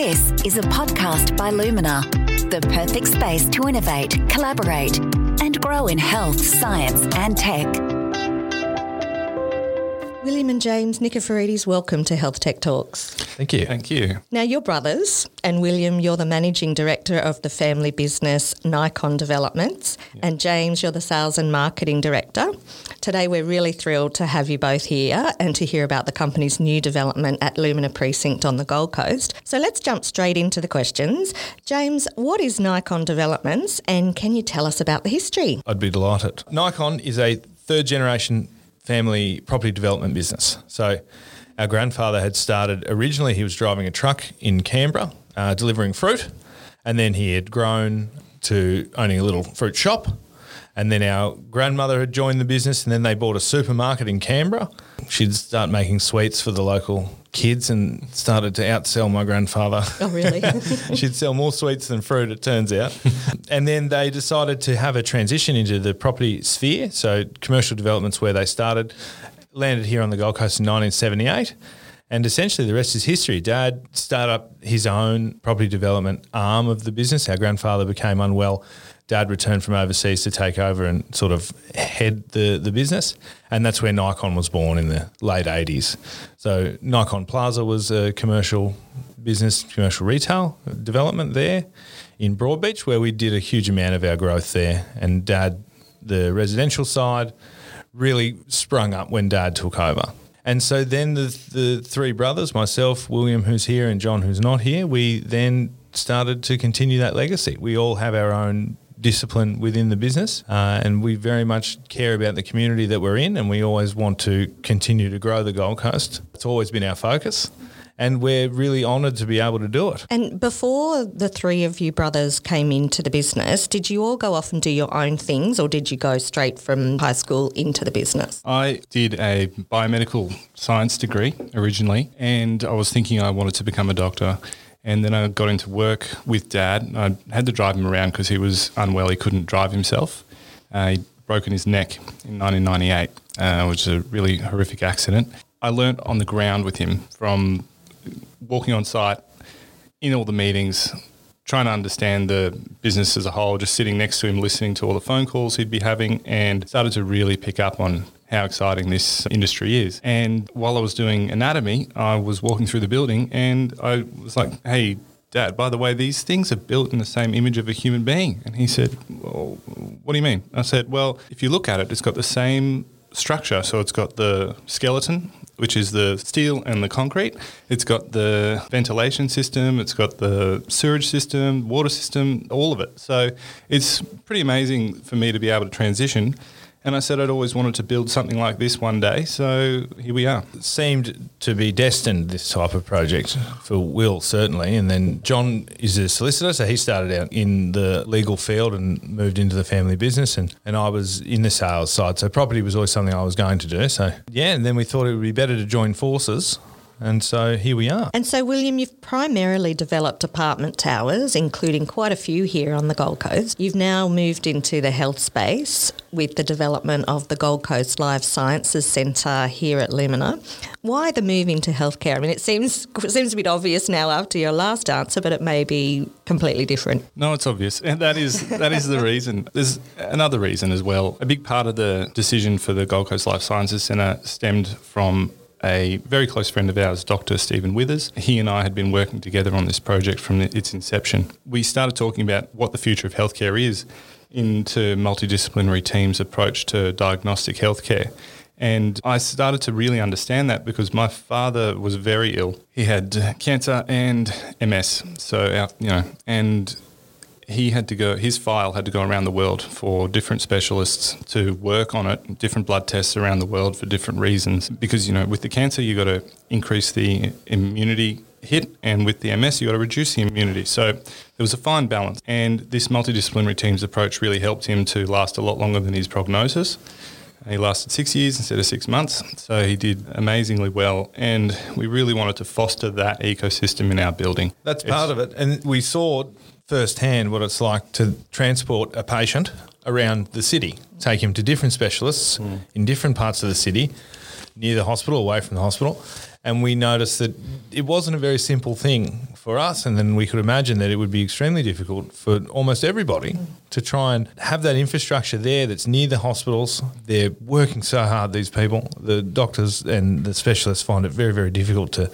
This is a podcast by Lumina, the perfect space to innovate, collaborate, and grow in health, science, and tech. William and James Nikiforides, welcome to Health Tech Talks. Thank you. Thank you. Now, you're brothers, and William, you're the managing director of the family business Niecon Developments, and James, you're the sales and marketing director. Today, we're really thrilled to have you both here and to hear about the company's new development at Lumina Precinct on the Gold Coast. So, let's jump straight into the questions. James, what is Niecon Developments, and can you tell us about the history? I'd be delighted. Niecon is a third generation family property development business. So, our grandfather had started originally, he was driving a truck in Canberra uh, delivering fruit, and then he had grown to owning a little fruit shop. And then our grandmother had joined the business, and then they bought a supermarket in Canberra. She'd start making sweets for the local kids and started to outsell my grandfather. Oh, really? She'd sell more sweets than fruit, it turns out. and then they decided to have a transition into the property sphere. So, commercial developments where they started, landed here on the Gold Coast in 1978. And essentially, the rest is history. Dad started up his own property development arm of the business. Our grandfather became unwell. Dad returned from overseas to take over and sort of head the, the business. And that's where Niecon was born in the late 80s. So, Niecon Plaza was a commercial business, commercial retail development there in Broadbeach, where we did a huge amount of our growth there. And Dad, the residential side, really sprung up when Dad took over. And so then the, the three brothers, myself, William, who's here, and John, who's not here, we then started to continue that legacy. We all have our own discipline within the business, uh, and we very much care about the community that we're in, and we always want to continue to grow the Gold Coast. It's always been our focus. And we're really honoured to be able to do it. And before the three of you brothers came into the business, did you all go off and do your own things or did you go straight from high school into the business? I did a biomedical science degree originally, and I was thinking I wanted to become a doctor. And then I got into work with dad. I had to drive him around because he was unwell. He couldn't drive himself. Uh, he'd broken his neck in 1998, uh, which was a really horrific accident. I learnt on the ground with him from walking on site in all the meetings, trying to understand the business as a whole, just sitting next to him, listening to all the phone calls he'd be having, and started to really pick up on how exciting this industry is. And while I was doing anatomy, I was walking through the building and I was like, hey, Dad, by the way, these things are built in the same image of a human being. And he said, well, what do you mean? I said, well, if you look at it, it's got the same structure. So it's got the skeleton, which is the steel and the concrete. It's got the ventilation system, it's got the sewage system, water system, all of it. So it's pretty amazing for me to be able to transition. And I said I'd always wanted to build something like this one day. So here we are. It seemed to be destined, this type of project, for Will, certainly. And then John is a solicitor, so he started out in the legal field and moved into the family business. And, and I was in the sales side. So property was always something I was going to do. So, yeah, and then we thought it would be better to join forces. And so here we are. And so, William, you've primarily developed apartment towers, including quite a few here on the Gold Coast. You've now moved into the health space with the development of the Gold Coast Life Sciences Centre here at Lumina. Why the move into healthcare? I mean, it seems it seems a bit obvious now after your last answer, but it may be completely different. No, it's obvious, and that is that is the reason. There's another reason as well. A big part of the decision for the Gold Coast Life Sciences Centre stemmed from a very close friend of ours, Dr. Stephen Withers. He and I had been working together on this project from its inception. We started talking about what the future of healthcare is into multidisciplinary teams' approach to diagnostic healthcare. And I started to really understand that because my father was very ill. He had cancer and MS. So, uh, you know, and he had to go, his file had to go around the world for different specialists to work on it, different blood tests around the world for different reasons. Because, you know, with the cancer, you've got to increase the immunity hit, and with the MS, you've got to reduce the immunity. So there was a fine balance. And this multidisciplinary team's approach really helped him to last a lot longer than his prognosis. He lasted six years instead of six months, so he did amazingly well. And we really wanted to foster that ecosystem in our building. That's part of it. And we saw firsthand what it's like to transport a patient around the city, take him to different specialists mm. in different parts of the city, near the hospital, away from the hospital. And we noticed that it wasn't a very simple thing for us. And then we could imagine that it would be extremely difficult for almost everybody to try and have that infrastructure there that's near the hospitals. They're working so hard, these people. The doctors and the specialists find it very, very difficult to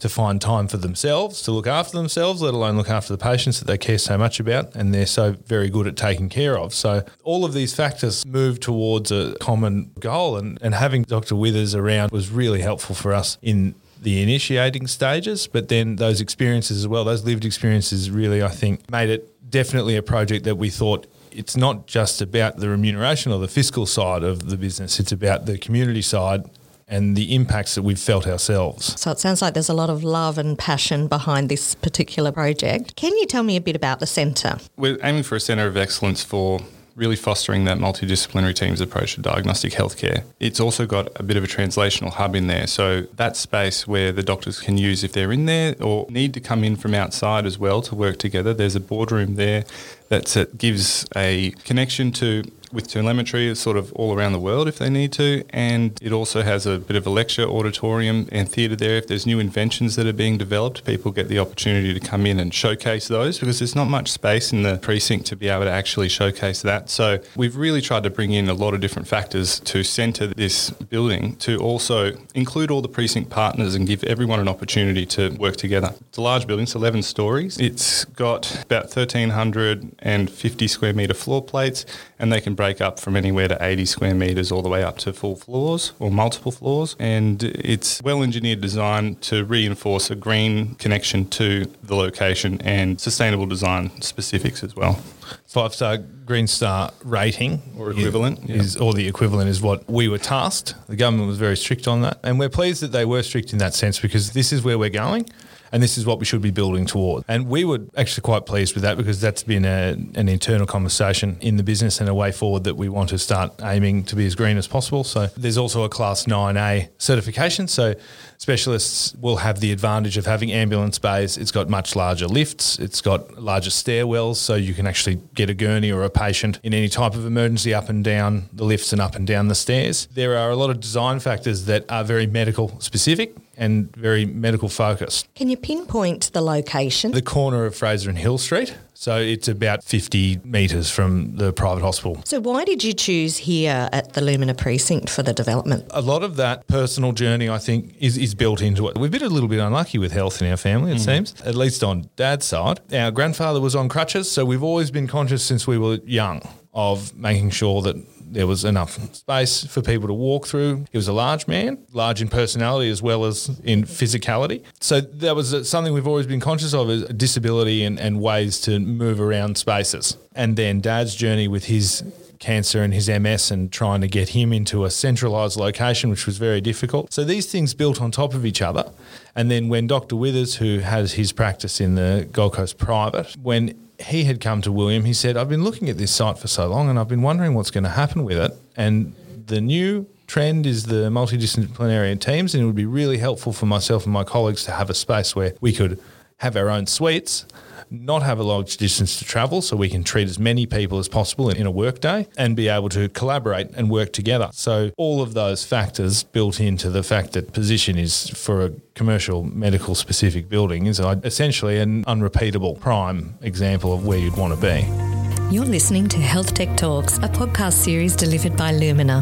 to find time for themselves, to look after themselves, let alone look after the patients that they care so much about and they're so very good at taking care of. So all of these factors move towards a common goal and, and having Dr. Withers around was really helpful for us in the initiating stages, but then those experiences as well, those lived experiences really, I think, made it definitely a project that we thought it's not just about the remuneration or the fiscal side of the business, it's about the community side and the impacts that we've felt ourselves. So it sounds like there's a lot of love and passion behind this particular project. Can you tell me a bit about the centre? We're aiming for a centre of excellence for really fostering that multidisciplinary team's approach to diagnostic healthcare. It's also got a bit of a translational hub in there. So that space where the doctors can use if they're in there or need to come in from outside as well to work together. There's a boardroom there that gives a connection to with telemetry sort of all around the world if they need to. And it also has a bit of a lecture auditorium and theatre there. If there's new inventions that are being developed, people get the opportunity to come in and showcase those because there's not much space in the precinct to be able to actually showcase that. So we've really tried to bring in a lot of different factors to centre this building to also include all the precinct partners and give everyone an opportunity to work together. It's a large building, it's 11 stories. It's got about 1,350 square metre floor plates and they can break up from anywhere to 80 square metres all the way up to full floors or multiple floors. And it's well engineered design to reinforce a green connection to the location and sustainable design specifics as well. Five star Green Star rating or equivalent is, yeah. or the equivalent is what we were tasked. The government was very strict on that, and we're pleased that they were strict in that sense because this is where we're going and this is what we should be building toward. And we were actually quite pleased with that because that's been a, an internal conversation in the business and a way forward that we want to start aiming to be as green as possible. So there's also a Class 9A certification. So specialists will have the advantage of having ambulance bays. It's got much larger lifts, it's got larger stairwells, so you can actually get a gurney or a patient in any type of emergency up and down the lifts and up and down the stairs. There are a lot of design factors that are very medical specific and very medical focused. Can you pinpoint the location? The corner of Fraser and Hill Street. So it's about 50 metres from the private hospital. So why did you choose here at the Lumina precinct for the development? A lot of that personal journey, I think, is, is built into it. We've been a little bit unlucky with health in our family, it mm. seems, at least on dad's side. Our grandfather was on crutches, so we've always been conscious since we were young of making sure that there was enough space for people to walk through. He was a large man, large in personality as well as in physicality. So that was uh, something we've always been conscious of is disability and, and ways to move around spaces. And then dad's journey with his cancer and his MS and trying to get him into a centralised location, which was very difficult. So these things built on top of each other. And then when Dr. Withers, who has his practice in the Gold Coast private, when he had come to William, he said, I've been looking at this site for so long and I've been wondering what's going to happen with it. And the new trend is the multidisciplinary teams, and it would be really helpful for myself and my colleagues to have a space where we could have our own suites not have a large distance to travel so we can treat as many people as possible in a workday and be able to collaborate and work together. So all of those factors built into the fact that position is for a commercial medical specific building is essentially an unrepeatable prime example of where you'd want to be. You're listening to Health Tech Talks, a podcast series delivered by Lumina.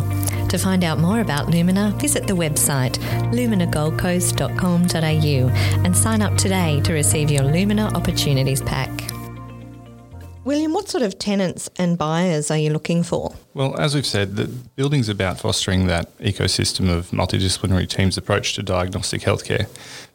To find out more about Lumina, visit the website luminagoldcoast.com.au and sign up today to receive your Lumina Opportunities Pack. William, what sort of tenants and buyers are you looking for? Well, as we've said, the building's about fostering that ecosystem of multidisciplinary teams approach to diagnostic healthcare.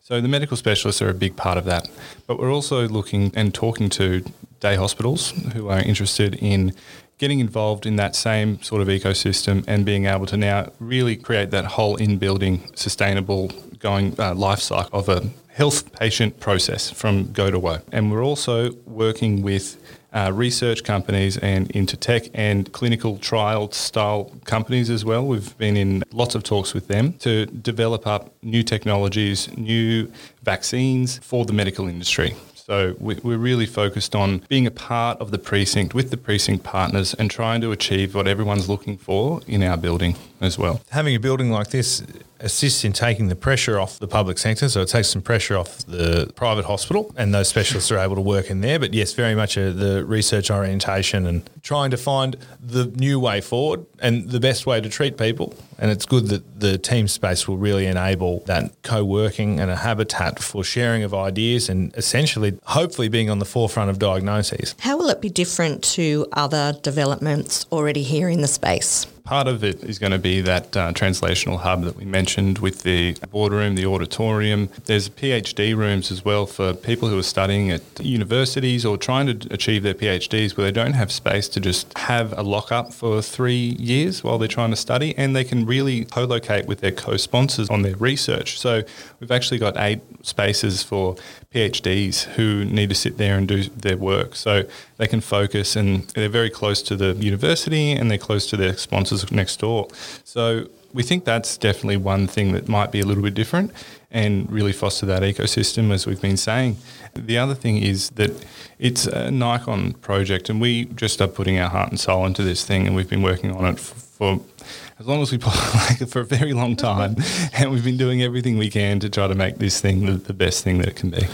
So the medical specialists are a big part of that. But we're also looking and talking to day hospitals who are interested in getting involved in that same sort of ecosystem and being able to now really create that whole in-building sustainable going uh, life cycle of a health patient process from go to woe. And we're also working with uh, research companies and into tech and clinical trial style companies as well. We've been in lots of talks with them to develop up new technologies, new vaccines for the medical industry. So we, are really focused on being a part of the precinct with the precinct partners and trying to achieve what everyone's looking for in our building. As well. Having a building like this assists in taking the pressure off the public sector. So it takes some pressure off the private hospital, and those specialists are able to work in there. But yes, very much a, the research orientation and trying to find the new way forward and the best way to treat people. And it's good that the team space will really enable that co working and a habitat for sharing of ideas and essentially, hopefully, being on the forefront of diagnoses. How will it be different to other developments already here in the space? Part of it is going to be that uh, translational hub that we mentioned with the boardroom, the auditorium. There's PhD rooms as well for people who are studying at universities or trying to achieve their PhDs where they don't have space to just have a lockup for three years while they're trying to study and they can really co-locate with their co-sponsors on their research. So we've actually got eight spaces for PhDs who need to sit there and do their work. So they can focus and they're very close to the university and they're close to their sponsors next door. So we think that's definitely one thing that might be a little bit different and really foster that ecosystem, as we've been saying. The other thing is that it's a Niecon project, and we just are putting our heart and soul into this thing, and we've been working on it for as long as we like for a very long time, and we've been doing everything we can to try to make this thing the, the best thing that it can be.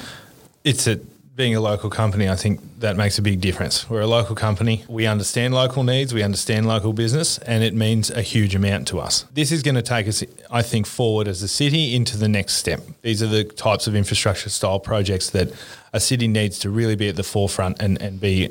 It's a being a local company, I think that makes a big difference. We're a local company. We understand local needs, we understand local business, and it means a huge amount to us. This is going to take us, I think, forward as a city into the next step. These are the types of infrastructure style projects that a city needs to really be at the forefront and, and be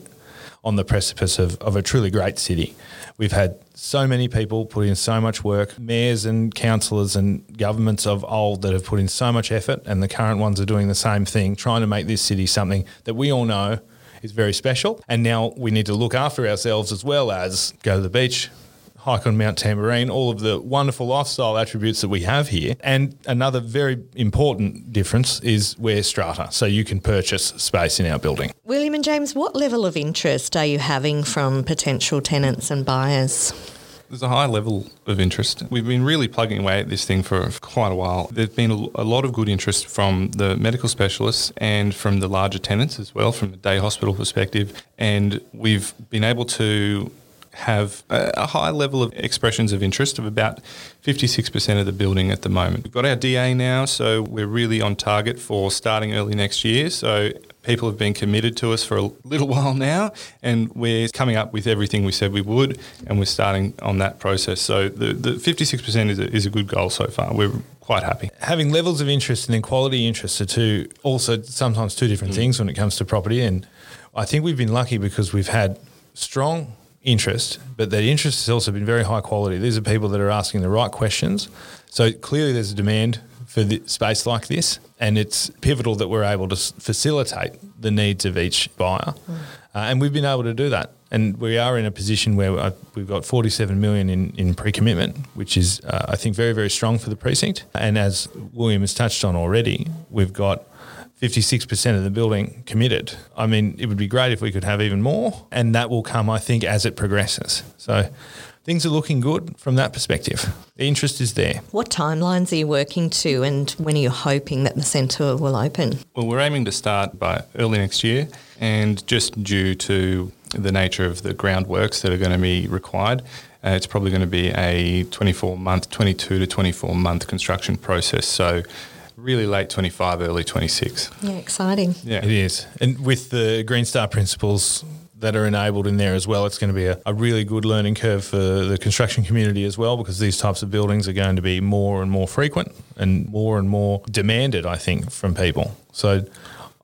on the precipice of, of a truly great city. We've had so many people put in so much work, mayors and councillors and governments of old that have put in so much effort, and the current ones are doing the same thing, trying to make this city something that we all know is very special. And now we need to look after ourselves as well as go to the beach, hike on Mount Tamborine, all of the wonderful lifestyle attributes that we have here. And another very important difference is we're strata, so you can purchase space in our building. William and James, what level of interest are you having from potential tenants and buyers? There's a high level of interest. We've been really plugging away at this thing for, quite a while. There's been a, a, lot of good interest from the medical specialists and from the larger tenants as well, from the day hospital perspective. And we've been able to have a, a high level of expressions of interest of about 56% of the building at the moment. We've got our DA now, so we're really on target for starting early next year. So people have been committed to us for a little while now, and we're coming up with everything we said we would, and we're starting on that process. So the, the 56% is a, is a good goal so far. We're quite happy. Having levels of interest and then quality interest are two, also sometimes two different mm. things when it comes to property. And I think we've been lucky because we've had strong interest, but that interest has also been very high quality. These are people that are asking the right questions. So clearly, there's a demand for the space like this, and it's pivotal that we're able to facilitate the needs of each buyer, mm. uh, and we've been able to do that. And we are in a position where uh, we've got 47 million in, in pre-commitment, which is, uh, I think, very, very strong for the precinct. And as William has touched on already, we've got 56% of the building committed. I mean, it would be great if we could have even more, and that will come, I think, as it progresses. So things are looking good from that perspective. The interest is there. What timelines are you working to, and when are you hoping that the centre will open? Well, we're aiming to start by early next year, and just due to the nature of the groundworks that are going to be required, uh, it's probably going to be a 24 month, 22 to 24 month construction process. So really late 25, early 26. Yeah, exciting. Yeah, it is. And with the Green Star principles that are enabled in there as well, it's going to be a, a really good learning curve for the construction community as well because these types of buildings are going to be more and more frequent and more and more demanded, I think, from people. So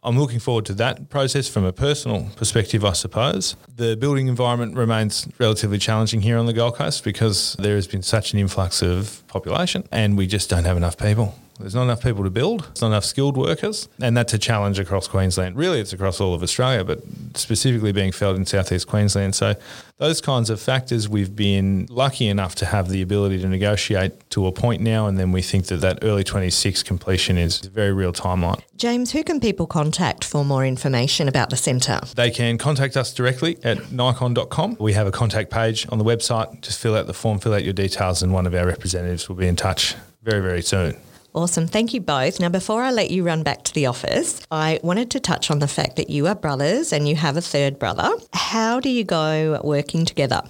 I'm looking forward to that process from a personal perspective, I suppose. The building environment remains relatively challenging here on the Gold Coast because there has been such an influx of population and we just don't have enough people. There's not enough people to build. There's not enough skilled workers, and that's a challenge across Queensland. Really, it's across all of Australia, but specifically being felt in southeast Queensland. So, those kinds of factors, we've been lucky enough to have the ability to negotiate to a point now, and then we think that that early 26 completion is a very real timeline. James, who can people contact for more information about the centre? They can contact us directly at nikon.com. We have a contact page on the website. Just fill out the form, fill out your details, and one of our representatives will be in touch very, very soon. Awesome. Thank you both. Now, before I let you run back to the office, I wanted to touch on the fact that you are brothers and you have a third brother. How do you go working together?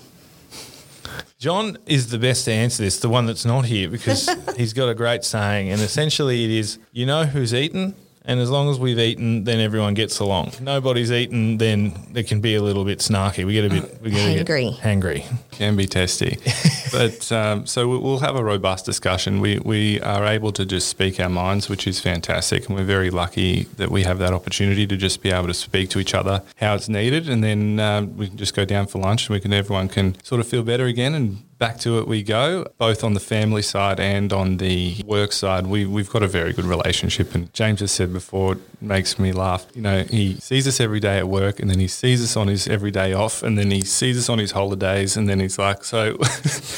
John is the best to answer this, the one that's not here, because he's got a great saying. And essentially, it is you know who's eaten, and as long as we've eaten, then everyone gets along. Nobody's eaten, then it can be a little bit snarky. We get a bit we get Hangry. A bit hangry. Can be testy. but um, so we- we'll have a robust discussion. We, we are able to just speak our minds, which is fantastic. And we're very lucky that we have that opportunity to just be able to speak to each other how it's needed. And then um, we can just go down for lunch and we can, everyone can sort of feel better again and back to it we go, both on the family side and on the work side. We, we've got a very good relationship. And James has said before, it makes me laugh. You know, he sees us every day at work and then he sees us on his every day off and then he sees us on his holidays and then he's like, so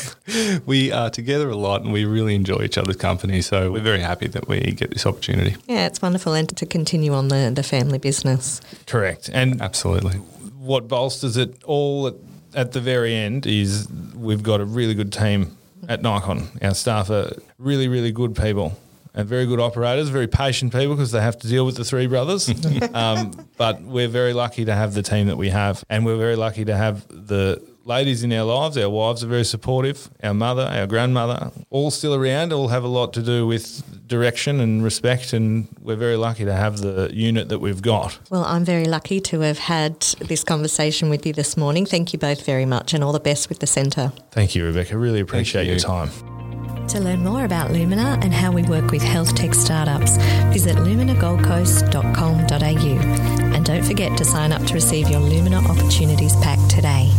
we are together a lot and we really enjoy each other's company. So we're very happy that we get this opportunity. Yeah, it's wonderful and to continue on the, the family business. Correct. And Absolutely. what bolsters it all at, at the very end is we've got a really good team at Niecon. Our staff are really, really good people and very good operators, very patient people because they have to deal with the three brothers. um, but we're very lucky to have the team that we have, and we're very lucky to have the ladies in our lives. Our wives are very supportive. Our mother, our grandmother, all still around, all have a lot to do with direction and respect, and we're very lucky to have the unit that we've got. Well, I'm very lucky to have had this conversation with you this morning. Thank you both very much and all the best with the centre. Thank you, Rebecca. Really appreciate you. your time. To learn more about Lumina and how we work with health tech startups, visit luminagoldcoast.com.au. And don't forget to sign up to receive your Lumina Opportunities Pack today.